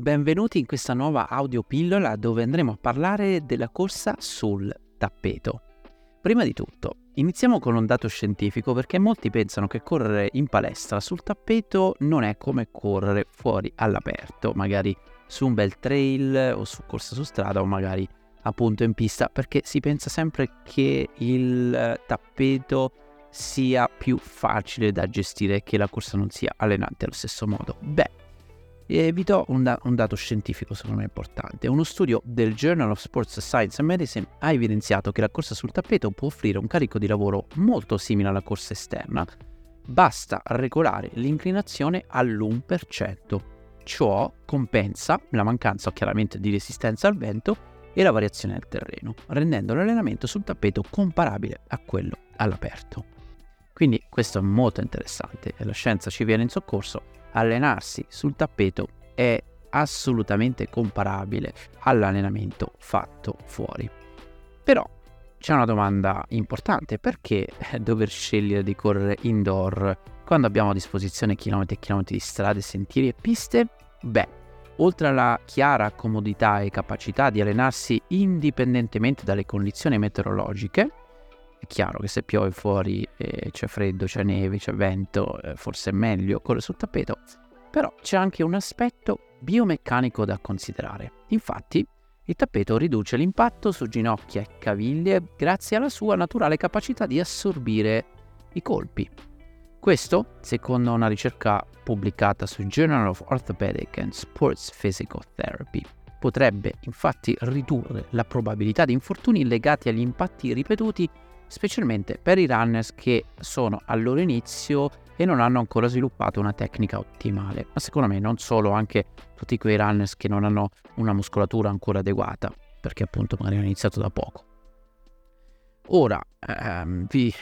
benvenuti in questa nuova audiopillola dove andremo a parlare della corsa sul tappeto. Prima di tutto, iniziamo con un dato scientifico perché molti pensano che correre in palestra sul tappeto non è come correre fuori all'aperto, magari su un bel trail o su corsa su strada o magari appunto in pista, perché si pensa sempre che il tappeto sia più facile da gestire e che la corsa non sia allenante allo stesso modo. Beh, e vi do un, da- un, dato scientifico secondo me importante. Uno studio del Journal of Sports Science and Medicine ha evidenziato che la corsa sul tappeto può offrire un carico di lavoro molto simile alla corsa esterna. Basta regolare l'inclinazione all'1%. Ciò compensa la mancanza chiaramente di resistenza al vento e la variazione del terreno, rendendo l'allenamento sul tappeto comparabile a quello all'aperto. Quindi questo è molto interessante e la scienza ci viene in soccorso. Allenarsi sul tappeto è assolutamente comparabile all'allenamento fatto fuori. Però c'è una domanda importante, perché dover scegliere di correre indoor quando abbiamo a disposizione chilometri e chilometri di strade, sentieri e piste? Beh, oltre alla chiara comodità e capacità di allenarsi indipendentemente dalle condizioni meteorologiche, è chiaro che se piove fuori, eh, c'è freddo, c'è neve, c'è vento, eh, forse è meglio correre sul tappeto, però c'è anche un aspetto biomeccanico da considerare. Infatti, il tappeto riduce l'impatto su ginocchia e caviglie grazie alla sua naturale capacità di assorbire i colpi. Questo, secondo una ricerca pubblicata su Journal of Orthopedic and Sports Physical Therapy, potrebbe infatti ridurre la probabilità di infortuni legati agli impatti ripetuti specialmente per i runners che sono al loro inizio e non hanno ancora sviluppato una tecnica ottimale. Ma secondo me non solo, anche tutti quei runners che non hanno una muscolatura ancora adeguata, perché appunto magari hanno iniziato da poco. Ora ehm, vi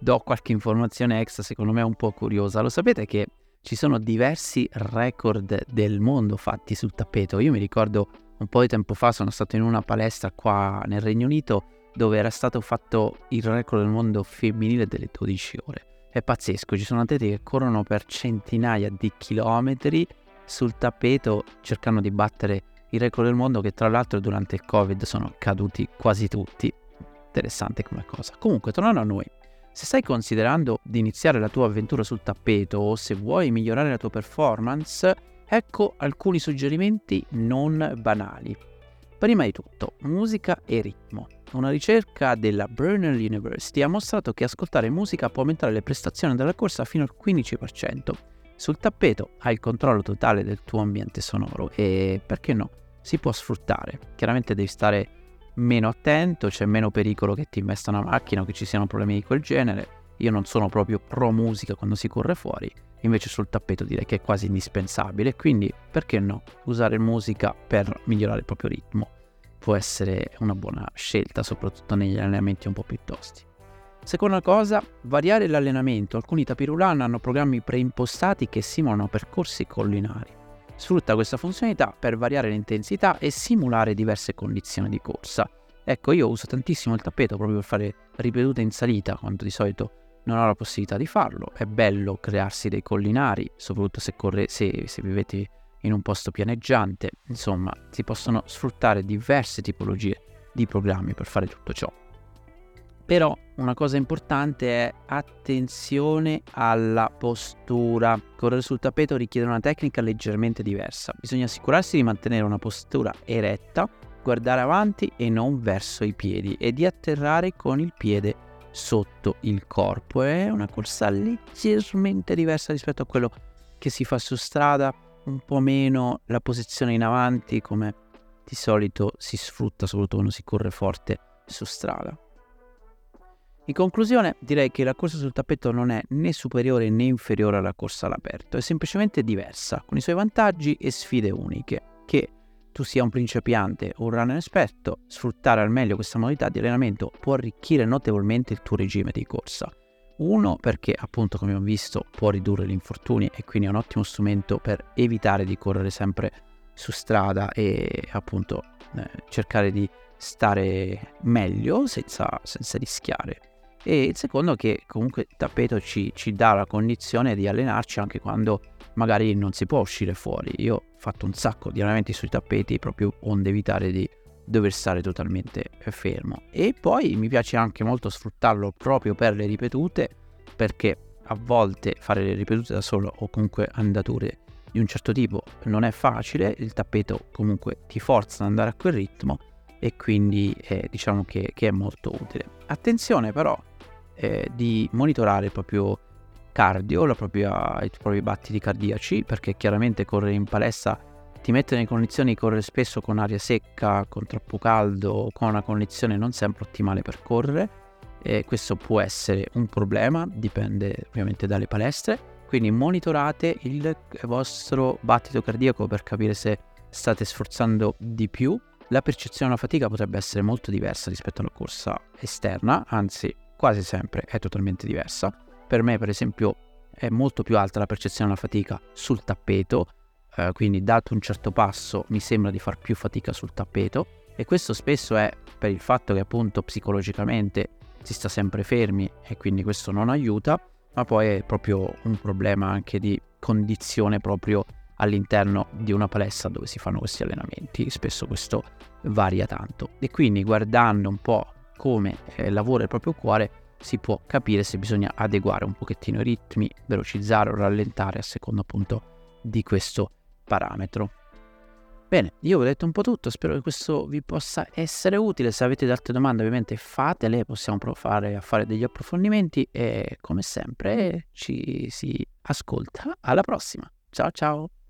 do qualche informazione extra, secondo me un po' curiosa. Lo sapete che ci sono diversi record del mondo fatti sul tappeto. Io mi ricordo un po' di tempo fa sono stato in una palestra qua nel Regno Unito dove era stato fatto il record del mondo femminile delle 12 ore. È pazzesco, ci sono atleti che corrono per centinaia di chilometri sul tappeto cercando di battere il record del mondo che tra l'altro durante il Covid sono caduti quasi tutti. Interessante come cosa. Comunque, tornando a noi, se stai considerando di iniziare la tua avventura sul tappeto o se vuoi migliorare la tua performance, ecco alcuni suggerimenti non banali. Prima di tutto, musica e ritmo. Una ricerca della Brunel University ha mostrato che ascoltare musica può aumentare le prestazioni della corsa fino al 15%. Sul tappeto hai il controllo totale del tuo ambiente sonoro e perché no? Si può sfruttare. Chiaramente devi stare meno attento, c'è meno pericolo che ti investa una macchina o che ci siano problemi di quel genere. Io non sono proprio pro musica quando si corre fuori, invece sul tappeto direi che è quasi indispensabile, quindi perché no? Usare musica per migliorare il proprio ritmo può essere una buona scelta, soprattutto negli allenamenti un po' più tosti. Seconda cosa, variare l'allenamento. Alcuni tapirulan hanno programmi preimpostati che simulano percorsi collinari. Sfrutta questa funzionalità per variare l'intensità e simulare diverse condizioni di corsa. Ecco, io uso tantissimo il tappeto proprio per fare ripetute in salita, quando di solito non ho la possibilità di farlo. È bello crearsi dei collinari, soprattutto se, corre, se, se vivete in un posto pianeggiante, insomma si possono sfruttare diverse tipologie di programmi per fare tutto ciò. Però una cosa importante è attenzione alla postura. Correre sul tappeto richiede una tecnica leggermente diversa. Bisogna assicurarsi di mantenere una postura eretta, guardare avanti e non verso i piedi e di atterrare con il piede sotto il corpo. È una corsa leggermente diversa rispetto a quello che si fa su strada un po' meno la posizione in avanti come di solito si sfrutta soprattutto quando si corre forte su strada. In conclusione direi che la corsa sul tappeto non è né superiore né inferiore alla corsa all'aperto, è semplicemente diversa, con i suoi vantaggi e sfide uniche, che tu sia un principiante o un runner esperto, sfruttare al meglio questa modalità di allenamento può arricchire notevolmente il tuo regime di corsa. Uno perché appunto come abbiamo visto può ridurre gli infortuni e quindi è un ottimo strumento per evitare di correre sempre su strada e appunto eh, cercare di stare meglio senza, senza, rischiare. E il secondo che comunque il tappeto ci, ci dà la condizione di allenarci anche quando magari non si può uscire fuori. Io ho fatto un sacco di allenamenti sui tappeti proprio onde evitare di dover stare totalmente fermo. E poi mi piace anche molto sfruttarlo proprio per le ripetute perché a volte fare le ripetute da solo o comunque andature di un certo tipo non è facile, il tappeto comunque ti forza ad andare a quel ritmo e quindi eh, diciamo che, che, è molto utile. Attenzione però eh, di monitorare il proprio cardio, propria, i propri battiti cardiaci, perché chiaramente correre in palestra ti mette nelle condizioni di correre spesso con aria secca, con troppo caldo, con una condizione non sempre ottimale per correre. E questo può essere un problema, dipende ovviamente dalle palestre. Quindi monitorate il vostro battito cardiaco per capire se state sforzando di più. La percezione della fatica potrebbe essere molto diversa rispetto alla corsa esterna, anzi quasi sempre è totalmente diversa. Per me, per esempio, è molto più alta la percezione della fatica sul tappeto, eh, quindi dato un certo passo mi sembra di far più fatica sul tappeto. E questo spesso è per il fatto che appunto psicologicamente si sta sempre fermi e quindi questo non aiuta, ma poi è proprio un problema anche di condizione proprio all'interno di una palestra dove si fanno questi allenamenti, spesso questo varia tanto. E quindi guardando un po' come eh, lavora il proprio cuore si può capire se bisogna adeguare un pochettino i ritmi, velocizzare o rallentare a seconda appunto di questo parametro. Bene, io ho detto un po' tutto, spero che questo vi possa essere utile, se avete altre domande ovviamente fatele, possiamo provare a fare degli approfondimenti e come sempre ci si ascolta alla prossima. Ciao ciao!